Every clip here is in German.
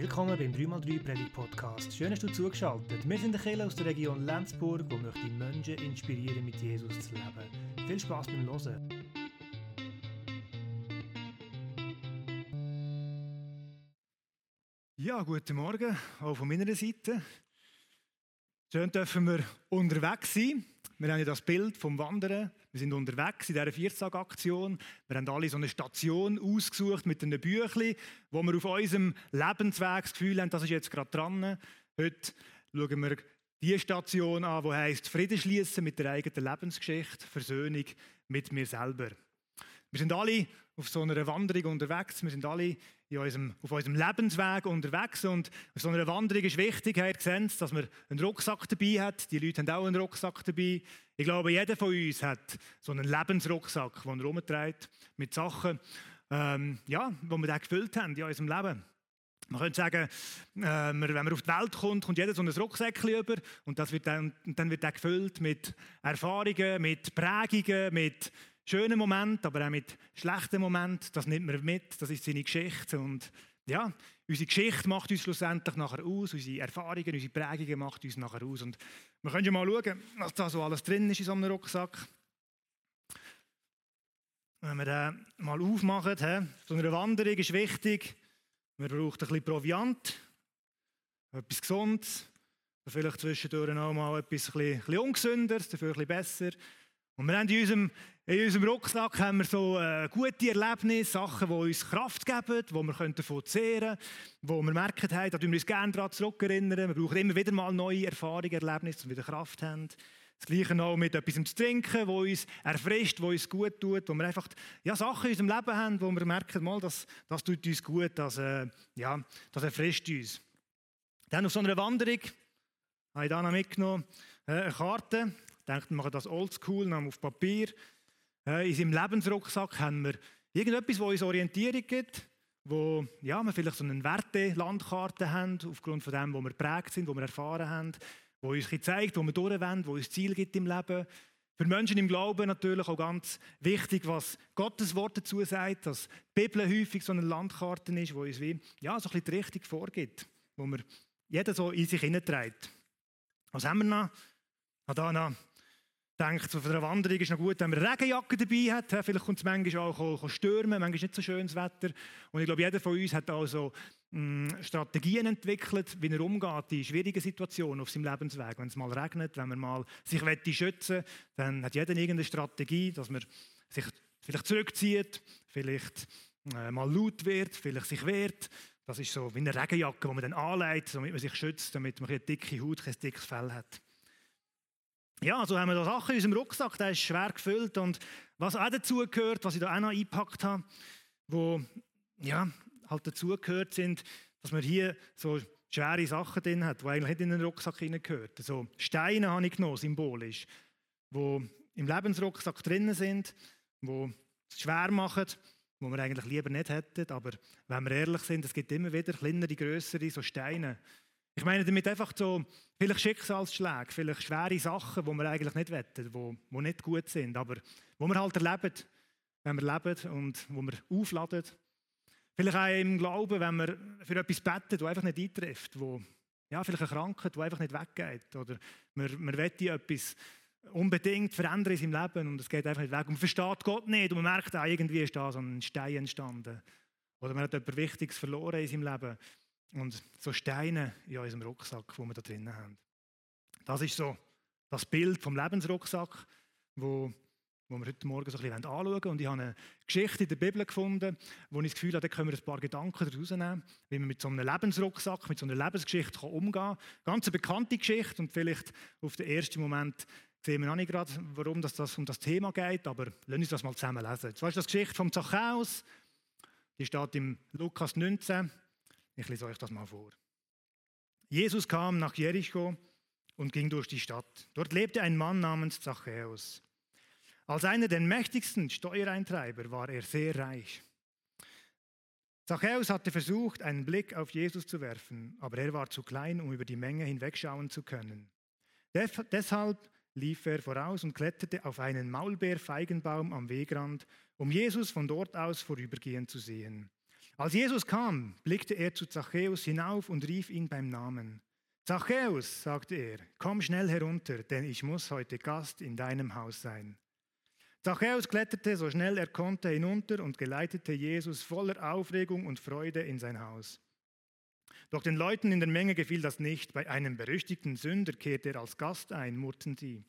Willkommen beim 3x3 Predigt Podcast. Schön, dass du zugeschaltet. Wir sind der Kirche aus der Region Lenzburg, wo möchte die Menschen inspirieren, mit Jesus zu leben. Viel Spaß beim Hören. Ja, guten Morgen, auch von meiner Seite. Schön dürfen wir unterwegs sein. Wir haben ja das Bild vom Wandern. Wir sind unterwegs in dieser Viertagaktion. Wir haben alle so eine Station ausgesucht mit einem Büchlein, wo wir auf unserem Lebensweg das Gefühl haben, das ist jetzt gerade dran. Heute schauen wir die Station an, die heisst Frieden schließen mit der eigenen Lebensgeschichte, Versöhnung mit mir selber. Wir sind alle auf so einer Wanderung unterwegs. Wir sind alle unserem, auf unserem Lebensweg unterwegs. Und auf so einer Wanderung ist wichtig, gesehen, dass man einen Rucksack dabei hat. Die Leute haben auch einen Rucksack dabei. Ich glaube, jeder von uns hat so einen Lebensrucksack, den er rumträgt, mit Sachen, ähm, ja, die wir dann gefüllt haben in unserem Leben. Man könnte sagen, äh, wenn man auf die Welt kommt, kommt jeder so ein Rucksäckchen über und, das wird dann, dann wird er gefüllt mit Erfahrungen, mit Prägungen, mit schönen Momenten, aber auch mit schlechten Momenten. Das nimmt man mit, das ist seine Geschichte. Und ja, unsere Geschichte macht uns schlussendlich nachher aus, unsere Erfahrungen, unsere Prägungen macht uns nachher aus. Und wir können ja mal schauen, was da so alles drin ist in so einem Rucksack. Wenn wir den mal aufmachen, he, so eine Wanderung ist wichtig, man braucht ein bisschen Proviant, etwas Gesundes, vielleicht zwischendurch auch mal etwas ein bisschen, ein bisschen ungesünderes, dafür ein bisschen besser. Und wir haben in unserem, in unserem Rucksack haben wir so äh, gute Erlebnisse, Sachen, die uns Kraft geben, wo wir davon zehren können, wo wir merken, hey, da wir uns gerne daran zurückerinnern. Wir brauchen immer wieder mal neue Erfahrungen, Erlebnisse, wir wieder Kraft haben. Das Gleiche auch mit etwas zu trinken, wo uns erfrischt, wo uns gut tut, wo wir einfach ja, Sachen in unserem Leben haben, wo wir merken, mal, das, das tut uns gut, das, äh, ja, das erfrischt uns. Dann auf so einer Wanderung habe ich da noch mitgenommen, äh, eine Karte, denkt, wir machen das oldschool, nehmen auf Papier. Äh, in seinem Lebensrucksack haben wir irgendetwas, das uns Orientierung gibt, wo ja, wir vielleicht so eine Werte-Landkarte haben, aufgrund von dem, wo wir prägt sind, wo wir erfahren haben, wo uns zeigt, wo wir durchwenden, wo uns Ziel gibt im Leben. Für Menschen im Glauben natürlich auch ganz wichtig, was Gottes Wort dazu sagt, dass die Bibel häufig so eine Landkarte ist, wo uns wie, ja, so ein bisschen die Richtung vorgibt, wo wir jeder so in sich hineinträgt. Was haben wir noch? Adana denkt, auf einer Wanderung ist noch gut, wenn man eine Regenjacke dabei hat. Vielleicht kommt es manchmal auch stürmen, manchmal ist nicht so schönes Wetter. Und ich glaube, jeder von uns hat also Strategien entwickelt, wie er umgeht in schwierigen Situationen auf seinem Lebensweg. Wenn es mal regnet, wenn man mal sich schützen will, dann hat jeder irgendeine Strategie, dass man sich vielleicht zurückzieht, vielleicht äh, mal laut wird, vielleicht sich wehrt. Das ist so wie eine Regenjacke, die man dann anlegt, damit man sich schützt, damit man eine dicke Haut, kein dickes Fell hat. Ja, so haben wir da Sachen in unserem Rucksack, der ist schwer gefüllt. Und was auch dazu gehört, was ich da auch noch eingepackt habe, wo ja, halt dazu gehört sind, dass man hier so schwere Sachen drin hat, die eigentlich nicht in den Rucksack hineingehören. So Steine habe ich genommen, symbolisch, wo im Lebensrucksack drin sind, wo es schwer machen, wo wir eigentlich lieber nicht hätten. Aber wenn wir ehrlich sind, es gibt immer wieder kleinere, größere so Steine, ich meine damit einfach so, vielleicht Schicksalsschläge, vielleicht schwere Sachen, die wir eigentlich nicht wetten, die, die nicht gut sind, aber wo wir halt erleben, wenn wir leben und wo wir aufladen. Vielleicht auch im Glauben, wenn wir für etwas beten, das einfach nicht eintrifft, wo, ja, vielleicht eine Krankheit, die einfach nicht weggeht. Oder wir, wir wollen etwas unbedingt verändern in seinem Leben und es geht einfach nicht weg. Und man versteht Gott nicht und man merkt, irgendwie ist da so ein Stein entstanden. Oder man hat etwas Wichtiges verloren in seinem Leben und so Steine in unserem Rucksack, wo wir da drinnen haben. Das ist so das Bild vom Lebensrucksack, wo, wo wir heute Morgen so ein bisschen anschauen Und ich habe eine Geschichte in der Bibel gefunden, wo ich das Gefühl habe, da können wir ein paar Gedanken daraus nehmen, wie man mit so einem Lebensrucksack, mit so einer Lebensgeschichte umgehen kann. Ganz eine bekannte Geschichte und vielleicht auf den ersten Moment sehen wir noch nicht gerade, warum das, das um das Thema geht, aber lassen uns das mal zusammen lesen. Zwar ist das Geschichte vom Zachäus, die steht im Lukas 19, ich lese euch das mal vor. Jesus kam nach Jericho und ging durch die Stadt. Dort lebte ein Mann namens Zachäus. Als einer der mächtigsten Steuereintreiber war er sehr reich. Zachäus hatte versucht, einen Blick auf Jesus zu werfen, aber er war zu klein, um über die Menge hinwegschauen zu können. Deshalb lief er voraus und kletterte auf einen Maulbeerfeigenbaum am Wegrand, um Jesus von dort aus vorübergehen zu sehen. Als Jesus kam, blickte er zu Zachäus hinauf und rief ihn beim Namen. Zachäus, sagte er, komm schnell herunter, denn ich muss heute Gast in deinem Haus sein. Zachäus kletterte so schnell er konnte hinunter und geleitete Jesus voller Aufregung und Freude in sein Haus. Doch den Leuten in der Menge gefiel das nicht. Bei einem berüchtigten Sünder kehrte er als Gast ein, murrten sie.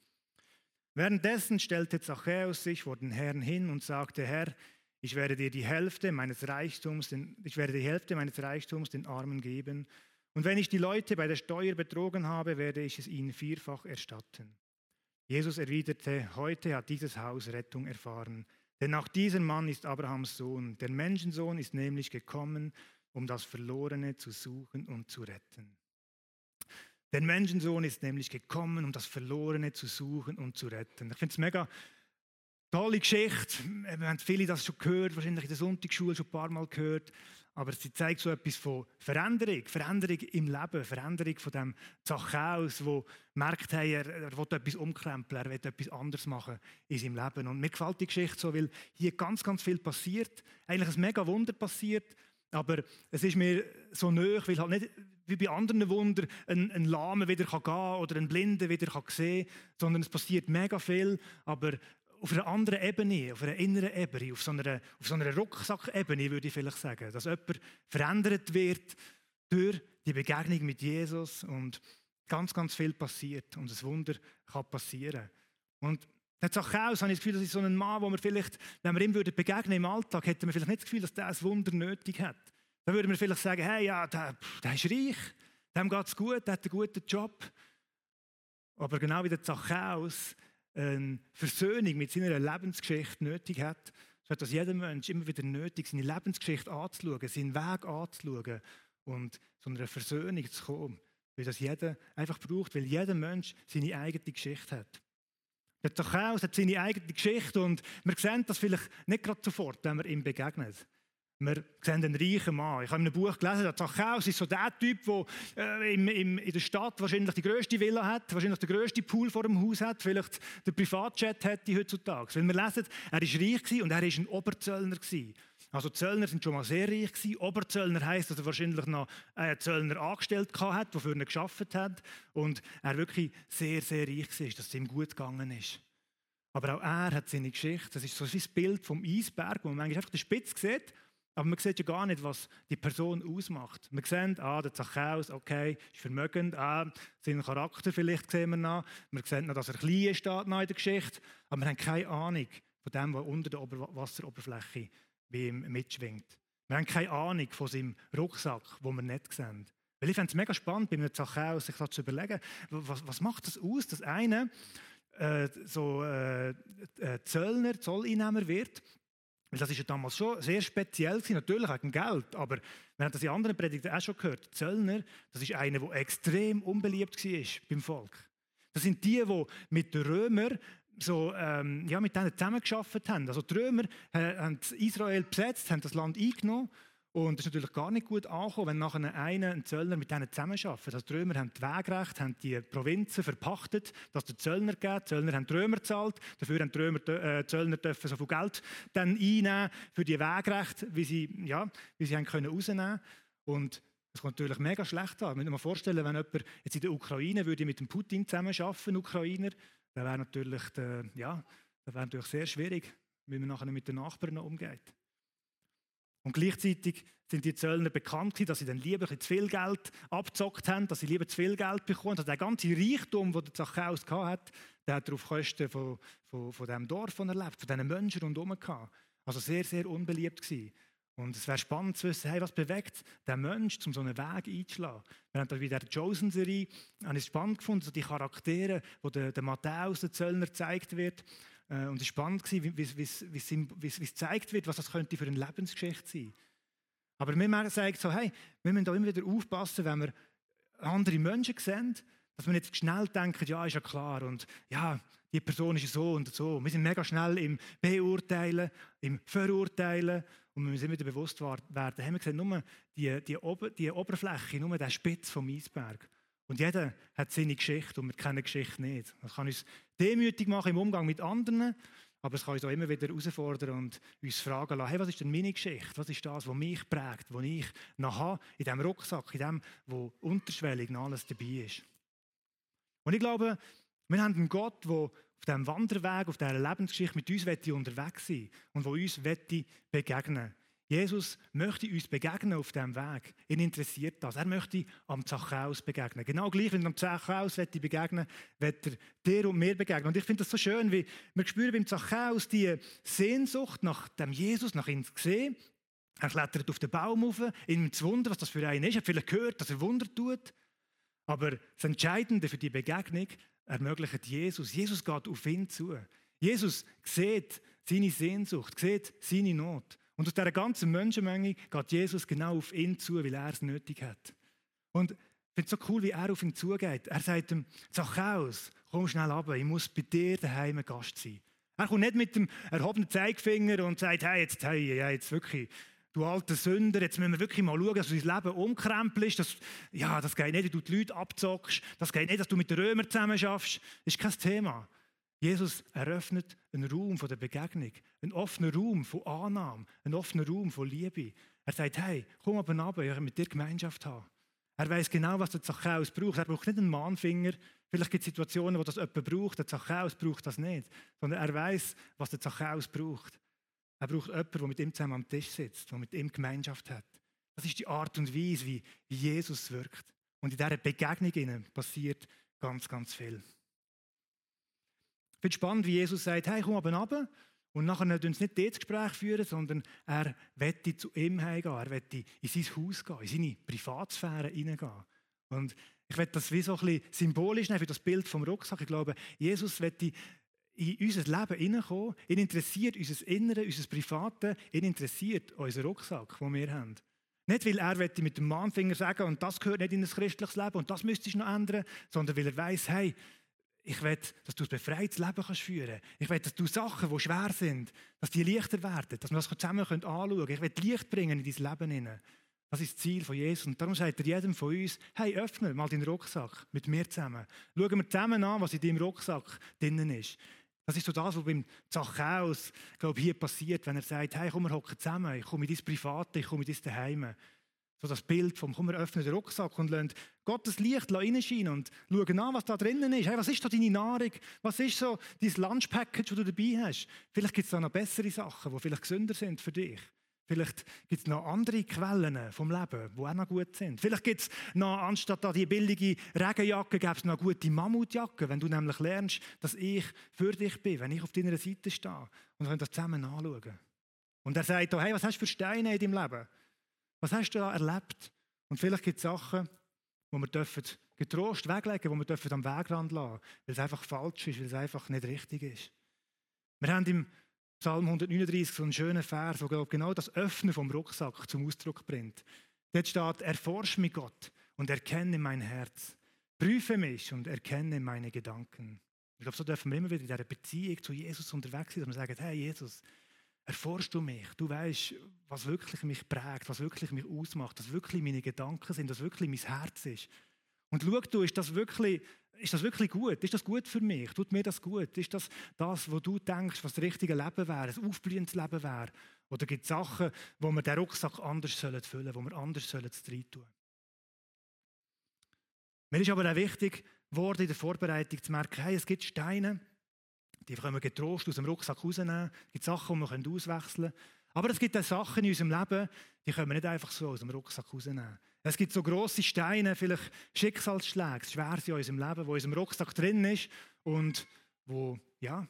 Währenddessen stellte Zachäus sich vor den Herrn hin und sagte: Herr, ich werde dir die Hälfte meines Reichtums, den, ich werde die Hälfte meines Reichtums den Armen geben. Und wenn ich die Leute bei der Steuer betrogen habe, werde ich es ihnen vierfach erstatten. Jesus erwiderte, heute hat dieses Haus Rettung erfahren, denn auch dieser Mann ist Abrahams Sohn. Der Menschensohn ist nämlich gekommen, um das Verlorene zu suchen und zu retten. Der Menschensohn ist nämlich gekommen, um das Verlorene zu suchen und zu retten. Ich finde es mega tolle Geschichte. Wir haben viele das schon gehört, wahrscheinlich in der Sonntagsschule schon ein paar Mal gehört. Aber sie zeigt so etwas von Veränderung, Veränderung im Leben, Veränderung von dem Zachäus, wo merkt, hey, er, er will etwas umkrempeln, er will etwas anderes machen in seinem Leben. Und mir gefällt die Geschichte so, weil hier ganz, ganz viel passiert. Eigentlich ein mega Wunder passiert, aber es ist mir so nöch, weil halt nicht wie bei anderen Wundern ein, ein Lahme wieder gehen kann oder ein Blinde wieder kann sehen sondern es passiert mega viel, aber auf einer anderen Ebene, auf einer inneren Ebene, auf so einer, auf so einer Rucksackebene, würde ich vielleicht sagen. Dass jemand verändert wird durch die Begegnung mit Jesus und ganz, ganz viel passiert und ein Wunder kann passieren. Und der Zachäus, habe ich das Gefühl, das ist so ein Mann, wo man vielleicht, wenn wir ihm würden begegnen im Alltag, hätten wir vielleicht nicht das Gefühl, dass der ein Wunder nötig hat. Dann würden wir vielleicht sagen, hey, ja, der, der ist reich, dem geht es gut, der hat einen guten Job. Aber genau wie der Zachäus eine Versöhnung mit seiner Lebensgeschichte nötig hat, so hat das jeder Mensch immer wieder nötig, seine Lebensgeschichte anzuschauen, seinen Weg anzuschauen und zu einer Versöhnung zu kommen. Weil das jeder einfach braucht, weil jeder Mensch seine eigene Geschichte hat. Der Zachäus hat seine eigene Geschichte und wir sehen das vielleicht nicht gerade sofort, wenn wir ihm begegnen. Wir sehen einen reichen Mann. Ich habe in einem Buch gelesen, der Zachäus ist so der Typ, der äh, im, im, in der Stadt wahrscheinlich die grösste Villa hat, wahrscheinlich den grössten Pool vor dem Haus hat, vielleicht den Privatjet hätte heutzutage. Weil wir lesen, er war reich und er war ein Oberzöllner. Also Zöllner sind schon mal sehr reich gewesen. Oberzöllner heisst, dass er wahrscheinlich noch einen Zöllner angestellt hat, der für ihn geschafft hat und er wirklich sehr, sehr reich war, dass es ihm gut gegangen ist. Aber auch er hat seine Geschichte. Das ist so ein Bild vom Eisberg, wo man eigentlich einfach den Spitz sieht aber man sieht ja gar nicht, was die Person ausmacht. Wir sehen, ah, der Zachäus, okay, ist vermögend, ah, seinen Charakter vielleicht sehen wir noch. Wir sehen noch, dass er klein steht in der Geschichte, aber wir haben keine Ahnung von dem, was unter der Wasseroberfläche bei ihm mitschwingt. Wir haben keine Ahnung von seinem Rucksack, wo wir nicht sehen. Weil ich fände es mega spannend, bei einem Zachäus sich zu überlegen, was, was macht das aus, dass einer äh, so äh, äh Zöllner, Zolleinnehmer wird weil das ist ja damals schon sehr speziell gewesen, natürlich wegen Geld, aber wir haben das in anderen Predigten auch schon gehört. Zöllner, das ist einer, der extrem unbeliebt war beim Volk. Das sind die, die mit den Römern so, ähm, ja, mit denen zusammengearbeitet haben. Also die Römer äh, haben Israel besetzt, haben das Land eingenommen und es ist natürlich gar nicht gut angekommen, wenn nachher einer, ein Zöllner, mit denen zusammenarbeitet. Also die Römer haben das Wegrecht, haben die Provinzen verpachtet, dass es Zöllner gibt. Die Zöllner haben die Römer gezahlt, dafür haben die Römer, äh, Zöllner dürfen so viel Geld dann einnehmen für die Wegrechte, wie sie, ja, wie sie haben können rausnehmen Und das kommt natürlich mega schlecht an. Ich muss mir vorstellen, wenn jemand jetzt in der Ukraine würde mit dem Putin zusammenarbeiten, Ukrainer, dann wäre natürlich, der, ja, das wäre natürlich sehr schwierig, wie man nachher mit den Nachbarn umgeht. Und gleichzeitig sind die Zöllner bekannt dass sie dann lieber zu viel Geld abzockt haben, dass sie lieber zu viel Geld bekommen. Also der ganze Reichtum, den der Zachäus hatte, der hat er auf Kosten von, von, von dem Dorf erlebt, von diesen Menschen rundherum gehabt. Also sehr, sehr unbeliebt gewesen. Und es wäre spannend zu wissen, hey, was bewegt der Mensch, um so einen Weg einzuschlagen. Wir haben da wieder der Chosen-Serie, habe ich spannend gefunden, so die Charaktere, wo der, der Matthäus, der Zöllner, gezeigt wird. Äh, und es war spannend, wie, es gezeigt wird, was das könnte für eine Lebensgeschichte sein Aber wir sagen so, hey, wir müssen da immer wieder aufpassen, wenn wir andere Menschen sehen, dass wir nicht schnell denken, ja, ist ja klar, und ja, die Person ist so und so. Wir sind mega schnell im Beurteilen, im Verurteilen und wir müssen wieder bewusst werden, haben wir gesehen, nur die, die, Ober, die Oberfläche, nur der Spitz vom Eisberg. Und jeder hat seine Geschichte und wir kennen die Geschichte nicht. Das kann uns demütig machen im Umgang mit anderen, aber es kann uns auch immer wieder herausfordern und uns fragen lassen, hey, was ist denn meine Geschichte? Was ist das, was mich prägt, was ich noch habe in diesem Rucksack, in dem, wo unterschwellig noch alles dabei ist? Und ich glaube, wir haben einen Gott, der auf diesem Wanderweg, auf dieser Lebensgeschichte mit uns unterwegs sein und wo uns begegnen Jesus möchte uns begegnen auf diesem Weg. Ihn interessiert das. Er möchte am Zachäus begegnen. Genau gleich, wenn er am Zachäus begegnen wird er dir und mir begegnen. Und ich finde das so schön, wie wir spüren beim Zachäus die Sehnsucht nach dem Jesus, nach ihm zu sehen. Er klettert auf den Baum rauf, ihm zu wundern, was das für einen ist. Er hat vielleicht gehört, dass er Wunder tut. Aber das Entscheidende für die Begegnung ermöglicht Jesus. Jesus geht auf ihn zu. Jesus sieht seine Sehnsucht, sieht seine Not. Und aus dieser ganzen Menschenmenge geht Jesus genau auf ihn zu, weil er es nötig hat. Und ich finde es so cool, wie er auf ihn zugeht. Er sagt ihm, Zachäus, komm schnell runter, ich muss bei dir daheim ein Gast sein. Er kommt nicht mit dem erhobenen Zeigefinger und sagt, hey, jetzt, hey, ja, jetzt wirklich, du alter Sünder, jetzt müssen wir wirklich mal schauen, dass du dein Leben umkrempelst. Das, ja, das geht nicht, dass du die Leute abzockst. Das geht nicht, dass du mit den Römern zusammen schaffst. Das ist kein Thema. Jesus eröffnet einen Raum von der Begegnung, einen offenen Raum von Annahme, einen offenen Raum von Liebe. Er sagt, hey, komm aber runter, ich will mit dir Gemeinschaft haben. Er weiß genau, was der Zachäus braucht. Er braucht nicht einen Mahnfinger. Vielleicht gibt es Situationen, wo das jemand braucht. Der Zachäus braucht das nicht. Sondern er weiß, was der Zachäus braucht. Er braucht jemanden, der mit ihm zusammen am Tisch sitzt, der mit ihm Gemeinschaft hat. Das ist die Art und Weise, wie Jesus wirkt. Und in dieser Begegnung passiert ganz, ganz viel. Ich finde spannend, wie Jesus sagt, hey, komm aber runter. Und nachher nicht uns nicht das Gespräch führen, sondern er wette zu ihm heimgehen. Er wette in sein Haus gehen, in seine Privatsphäre hineingehen. Und ich werde das wie so ein bisschen symbolisch nehmen für das Bild vom Rucksack. Ich glaube, Jesus wette in unser Leben hineinkommen. Ihn interessiert unser Innere, unser Private. Ihn interessiert unser Rucksack, den wir haben. Nicht, weil er mit dem Mahnfinger sagen und das gehört nicht in ein christliches Leben und das müsstest du noch ändern, sondern weil er weiß, hey, ich will, dass du ein befreites Leben kannst führen kannst. Ich will, dass du Sachen, die schwer sind, dass die leichter werden, dass wir das zusammen anschauen können. Ich will Licht bringen in dein Leben hinein. Das ist das Ziel von Jesus. Und darum sagt er jedem von uns, hey, öffne mal deinen Rucksack mit mir zusammen. Schauen wir zusammen an, was in deinem Rucksack drinnen ist. Das ist so das, was beim Zachäus, glaube hier passiert, wenn er sagt, hey, komm, wir hocken zusammen, ich komme in dein Private, ich komme in dein Daheim. So das Bild vom, komm, wir öffnen den Rucksack und lassen Gottes Licht reinscheinen und schauen an, was da drinnen ist. Hey, was ist da deine Nahrung? Was ist so dein Lunch-Package, das du dabei hast? Vielleicht gibt es da noch bessere Sachen, die vielleicht gesünder sind für dich. Vielleicht gibt es noch andere Quellen vom Leben, die auch noch gut sind. Vielleicht gibt es noch, anstatt da die billige Regenjacke, gibt es noch gute Mammutjacke, wenn du nämlich lernst, dass ich für dich bin, wenn ich auf deiner Seite stehe. Und wir können das zusammen anschauen. Und er sagt, hey, was hast du für Steine in deinem Leben? Was hast du da erlebt? Und vielleicht gibt es Sachen, wo wir dürfen getrost weglegen, wo wir dürfen am Wegrand lassen, weil es einfach falsch ist, weil es einfach nicht richtig ist. Wir haben im Psalm 139 so einen schönen Vers, der genau das Öffnen vom Rucksack zum Ausdruck bringt. Dort steht, erforsch mich Gott und erkenne mein Herz. Prüfe mich und erkenne meine Gedanken. Ich glaube, so dürfen wir immer wieder in dieser Beziehung zu Jesus unterwegs sein, dass wir sagen, hey Jesus, erforschst du mich. Du weißt, was wirklich mich prägt, was wirklich mich ausmacht, was wirklich meine Gedanken sind, was wirklich mein Herz ist. Und schau du, ist das wirklich, ist das wirklich gut? Ist das gut für mich? Tut mir das gut? Ist das das, was du denkst, was das richtige Leben wäre, ein aufblühendes Leben wäre? Oder gibt es Sachen, wo wir den Rucksack anders füllen sollen, wo wir anders sollen tun Mir ist aber auch wichtig geworden in der Vorbereitung zu merken, hey, es gibt Steine, die können wir getrost aus dem Rucksack rausnehmen. Es gibt Sachen, die wir auswechseln können. Aber es gibt auch Sachen in unserem Leben, die können wir nicht einfach so aus dem Rucksack rausnehmen. Es gibt so grosse Steine, vielleicht Schicksalsschläge, Schweres in unserem Leben, wo in unserem Rucksack drin ist und wo, ja,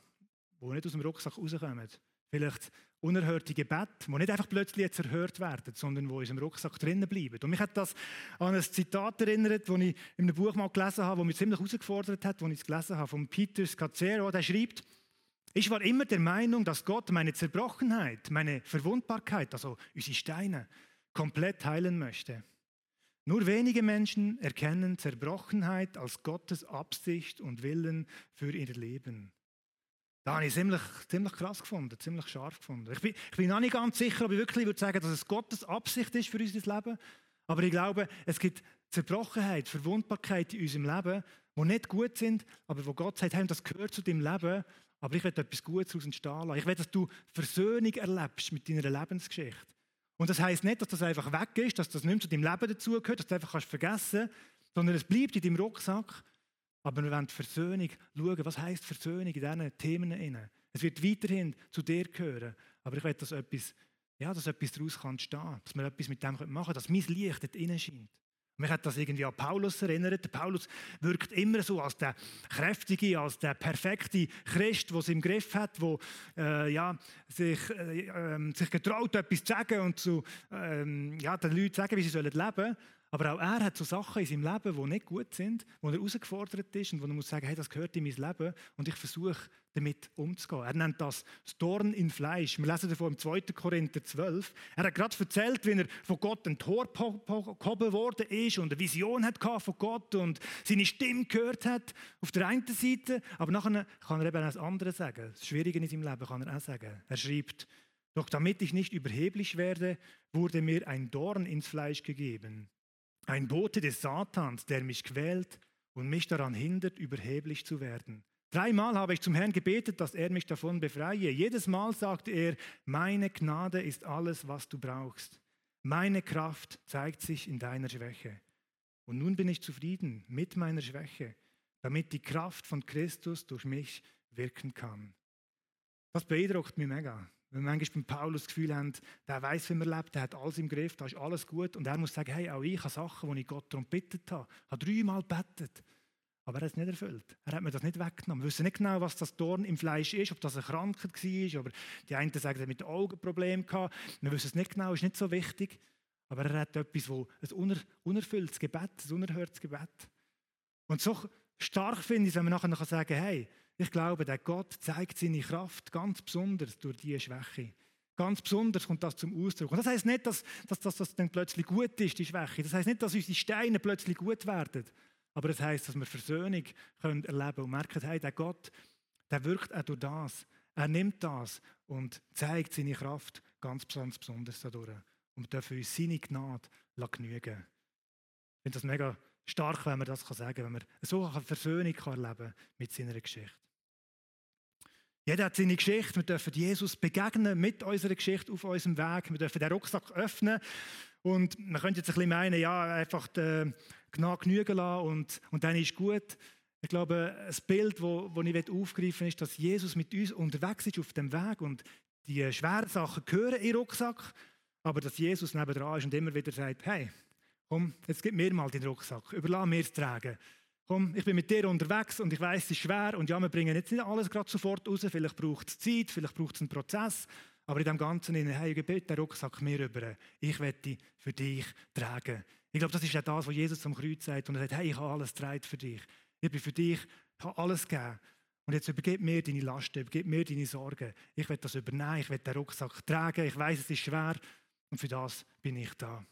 wo nicht aus dem Rucksack rauskommen. Vielleicht unerhörte Gebete, die nicht einfach plötzlich jetzt erhört werden, sondern wo in unserem Rucksack drinnen bleiben. Und mich hat das an ein Zitat erinnert, das ich in einem Buch mal gelesen habe, das mich ziemlich herausgefordert hat, das ich es gelesen habe, von Peter Scazzero. Der schreibt, ich war immer der Meinung, dass Gott meine Zerbrochenheit, meine Verwundbarkeit, also unsere Steine, komplett heilen möchte. Nur wenige Menschen erkennen Zerbrochenheit als Gottes Absicht und Willen für ihr Leben. Da habe ich ziemlich, ziemlich krass gefunden, ziemlich scharf gefunden. Ich bin, ich bin noch nicht ganz sicher, ob ich wirklich würde sagen, dass es Gottes Absicht ist für unser Leben. Aber ich glaube, es gibt Zerbrochenheit, Verwundbarkeit in unserem Leben, die nicht gut sind, aber wo Gott sagt, hey, das gehört zu deinem Leben aber ich will etwas Gutes daraus entstehen lassen. Ich will, dass du Versöhnung erlebst mit deiner Lebensgeschichte. Und das heißt nicht, dass das einfach weg ist, dass das nicht mehr zu deinem Leben dazugehört, dass du einfach kannst vergessen sondern es bleibt in deinem Rucksack. Aber wir wollen Versöhnung schauen, was heißt Versöhnung in diesen Themen. Es wird weiterhin zu dir gehören, aber ich will, dass etwas, ja, dass etwas daraus kann entstehen dass wir etwas mit dem machen können, dass mein Licht dort innen scheint. Mich hat das irgendwie an Paulus erinnert. Paulus wirkt immer so als der kräftige, als der perfekte Christ, der es im Griff hat, der äh, ja, sich, äh, äh, sich getraut, etwas zu sagen und zu ähm, ja, den Leuten zu sagen, wie sie leben sollen. Aber auch er hat so Sachen in seinem Leben, die nicht gut sind, wo er herausgefordert ist und wo er muss sagen, hey, das gehört in mein Leben und ich versuche damit umzugehen. Er nennt das das Dorn in Fleisch. Wir lesen davon im 2. Korinther 12. Er hat gerade erzählt, wie er von Gott ein Tor gehoben worden ist und eine Vision hat von Gott und seine Stimme gehört hat auf der einen Seite, aber nachher kann er eben auch das andere sagen. Das Schwierige in seinem Leben kann er auch sagen. Er schreibt, doch damit ich nicht überheblich werde, wurde mir ein Dorn ins Fleisch gegeben ein Bote des Satans, der mich quält und mich daran hindert, überheblich zu werden. Dreimal habe ich zum Herrn gebetet, dass er mich davon befreie. Jedes Mal sagte er, meine Gnade ist alles, was du brauchst. Meine Kraft zeigt sich in deiner Schwäche. Und nun bin ich zufrieden mit meiner Schwäche, damit die Kraft von Christus durch mich wirken kann. Das beeindruckt mich mega. Wenn wir manchmal beim Paulus das Gefühl haben, der weiß, wie man lebt, der hat alles im Griff, da ist alles gut. Und er muss sagen, hey, auch ich habe Sachen, die ich Gott darum bittet habe. Ich habe dreimal gebetet. Aber er hat es nicht erfüllt. Er hat mir das nicht weggenommen. Wir wissen nicht genau, was das Dorn im Fleisch ist, ob das eine Krankheit war, aber die einen sagen, er hat mit den Augen Probleme gehabt. Wir wissen es nicht genau, ist nicht so wichtig. Aber er hat etwas, wo ein unerfülltes Gebet, ein unerhörtes Gebet. Und so stark finde ich es, wenn man nachher sagen kann, hey, ich glaube, der Gott zeigt seine Kraft ganz besonders durch diese Schwäche. Ganz besonders kommt das zum Ausdruck. Und das heißt nicht, dass, dass, dass das dann plötzlich gut ist, die Schwäche. Das heißt nicht, dass unsere Steine plötzlich gut werden. Aber das heißt, dass wir Versöhnung können erleben und merken, hey, der Gott, der wirkt auch durch das. Er nimmt das und zeigt seine Kraft ganz besonders dadurch. Und wir dürfen uns seine Gnade genügen. Ich finde das mega stark, wenn man das sagen kann, wenn man so eine Versöhnung erleben kann mit seiner Geschichte. Jeder hat seine Geschichte. Wir dürfen Jesus begegnen mit unserer Geschichte auf unserem Weg. Wir dürfen den Rucksack öffnen. Und man könnte jetzt ein bisschen meinen, ja, einfach genau genügen lassen und, und dann ist gut. Ich glaube, das Bild, das wo, ich aufgreifen will, ist, dass Jesus mit uns unterwegs ist auf dem Weg und die schweren Sachen gehören in den Rucksack, aber dass Jesus nebenan ist und immer wieder sagt, hey, komm, jetzt gib mir mal den Rucksack, überlass mir es tragen komm, ich bin mit dir unterwegs und ich weiß, es ist schwer und ja, wir bringen jetzt nicht alles gerade sofort raus, vielleicht braucht es Zeit, vielleicht braucht es einen Prozess, aber in dem Ganzen, hey, bitte den Rucksack mir rüber, ich werde für dich tragen. Ich glaube, das ist ja das, was Jesus am Kreuz sagt und er sagt, hey, ich habe alles getragen für dich. Ich bin für dich, ich habe alles gegeben. Und jetzt übergib mir deine Lasten, übergib mir deine Sorgen. Ich werde das übernehmen, ich werde den Rucksack tragen, ich weiß, es ist schwer und für das bin ich da.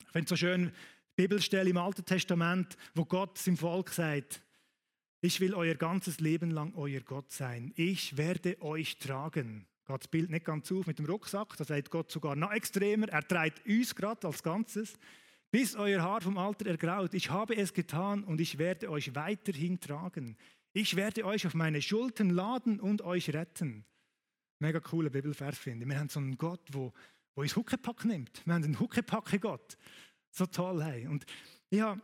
Ich finde es so schön, Bibelstelle im Alten Testament, wo Gott seinem Volk sagt, ich will euer ganzes Leben lang euer Gott sein. Ich werde euch tragen. Das Bild nicht ganz auf mit dem Rucksack, da sagt Gott sogar noch extremer. Er trägt uns gerade als Ganzes, bis euer Haar vom Alter ergraut. Ich habe es getan und ich werde euch weiterhin tragen. Ich werde euch auf meine Schultern laden und euch retten. Mega cooler Bibelvers finde ich. Wir haben so einen Gott, der uns Huckepack nimmt. Wir haben einen Huckepack-Gott so toll haben. Und ich habe,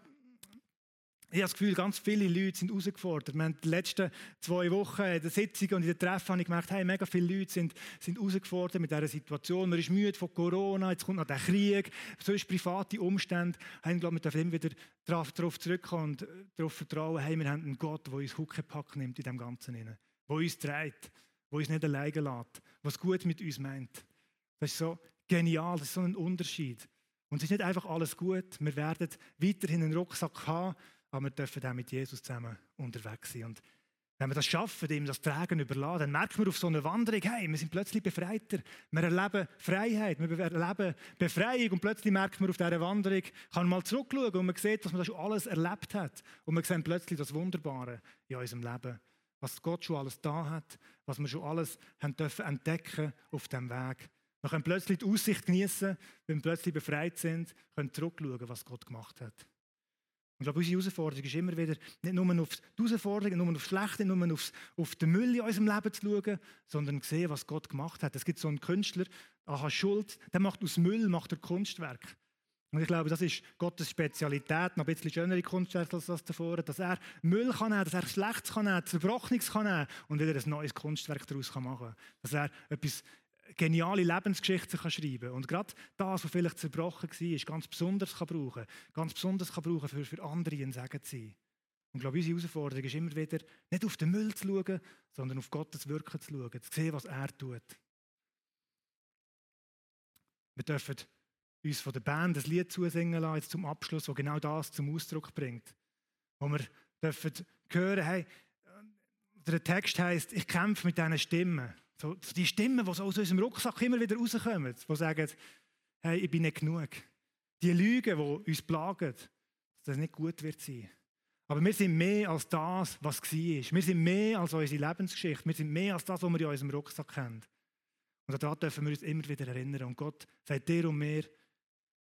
ich habe das Gefühl, ganz viele Leute sind herausgefordert. Wir haben die letzten zwei Wochen in der Sitzung und in der Treffen habe ich gemerkt, hey, mega viele Leute sind, sind herausgefordert mit dieser Situation. Man ist müde von Corona, jetzt kommt noch der Krieg, sonst private Umstände. Ich glaube, wir dürfen immer wieder darauf, zurückkommen und darauf vertrauen, hey, wir haben einen Gott, der uns Huckepack nimmt in dem Ganzen. Der uns trägt, der uns nicht alleine lässt, was gut mit uns meint. Das ist so genial, das ist so ein Unterschied. Und es ist nicht einfach alles gut. Wir werden weiterhin einen Rucksack haben, aber wir dürfen auch mit Jesus zusammen unterwegs sein. Und wenn wir das schaffen, ihm das Tragen überladen, dann merken wir auf so einer Wanderung, hey, wir sind plötzlich befreiter. Wir erleben Freiheit, wir erleben Befreiung und plötzlich merkt man auf dieser Wanderung, kann man mal zurückschauen und man sieht, was man da schon alles erlebt hat. Und wir sehen plötzlich das Wunderbare in unserem Leben. Was Gott schon alles da hat, was wir schon alles haben dürfen entdecken auf dem Weg wir können plötzlich die Aussicht genießen, wenn wir plötzlich befreit sind, können zurückschauen, was Gott gemacht hat. Und ich glaube, unsere Herausforderung ist immer wieder, nicht nur auf die Herausforderungen, nur auf das Schlechte, nur aufs, auf den Müll in unserem Leben zu schauen, sondern zu sehen, was Gott gemacht hat. Es gibt so einen Künstler, Aha Schuld, der macht aus Müll macht er Kunstwerk. Und ich glaube, das ist Gottes Spezialität, noch ein bisschen schönere Kunstwerke als das davor, dass er Müll kann nehmen, dass er Schlechtes kann nehmen, Zerbrochenes kann nehmen und wieder ein neues Kunstwerk daraus machen kann. Dass er etwas geniale Lebensgeschichten kann schreiben Und gerade das, was vielleicht zerbrochen war, ist ganz besonders kann brauchen ganz besonders kann brauchen für, für andere ein Segen zu sein. Und ich glaube, unsere Herausforderung ist immer wieder, nicht auf den Müll zu schauen, sondern auf Gottes Wirken zu schauen, zu sehen, was er tut. Wir dürfen uns von der Band ein Lied zusingen lassen, jetzt zum Abschluss, das genau das zum Ausdruck bringt. Wo wir dürfen hören, hey, der Text heißt, ich kämpfe mit diesen Stimmen. So, die Stimmen, die so aus unserem Rucksack immer wieder rauskommen, die sagen, hey, ich bin nicht genug. Die Lügen, die uns plagen, dass das nicht gut wird sein. Aber wir sind mehr als das, was war. Wir sind mehr als unsere Lebensgeschichte. Wir sind mehr als das, was wir in unserem Rucksack haben. Und daran dürfen wir uns immer wieder erinnern. Und Gott sagt dir und mir,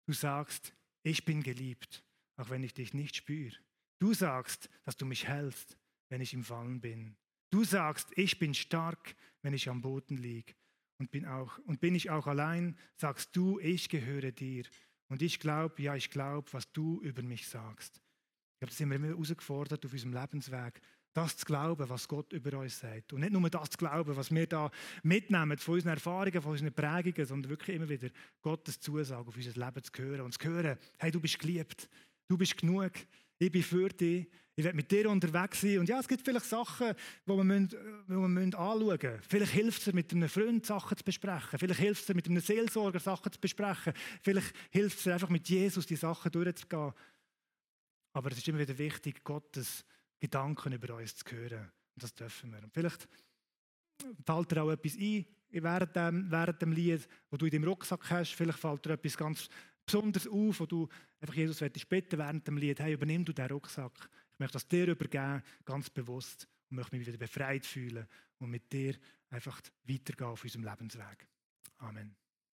du sagst, ich bin geliebt, auch wenn ich dich nicht spüre. Du sagst, dass du mich hältst, wenn ich im Fallen bin. Du sagst, ich bin stark, wenn ich am Boden liege. Und bin, auch, und bin ich auch allein, sagst du, ich gehöre dir. Und ich glaube, ja, ich glaube, was du über mich sagst. Ich glaube, da sind wir immer herausgefordert auf unserem Lebensweg, das zu glauben, was Gott über uns sagt. Und nicht nur das zu glauben, was wir da mitnehmen von unseren Erfahrungen, von unseren Prägungen, sondern wirklich immer wieder Gottes Zusage auf unser Leben zu hören. Und zu hören, hey, du bist geliebt, du bist genug, ich bin für dich, ich werde mit dir unterwegs sein. Und ja, es gibt vielleicht Sachen, die wir, müssen, die wir müssen anschauen müssen. Vielleicht hilft es mit einem Freund, Sachen zu besprechen. Vielleicht hilft es mit einem Seelsorger, Sachen zu besprechen. Vielleicht hilft es einfach mit Jesus, die Sachen durchzugehen. Aber es ist immer wieder wichtig, Gottes Gedanken über uns zu hören. Und das dürfen wir. Und vielleicht fällt dir auch etwas ein während dem, während dem Lied, wo du in deinem Rucksack hast. Vielleicht fällt dir etwas ganz Besonderes auf, wo du einfach Jesus bitten während dem Lied, hey, übernimm du den Rucksack. Möchte das dir übergeben, ganz bewusst, und möchte mich wieder befreit fühlen und mit dir einfach weitergehen auf unserem Lebensweg. Amen.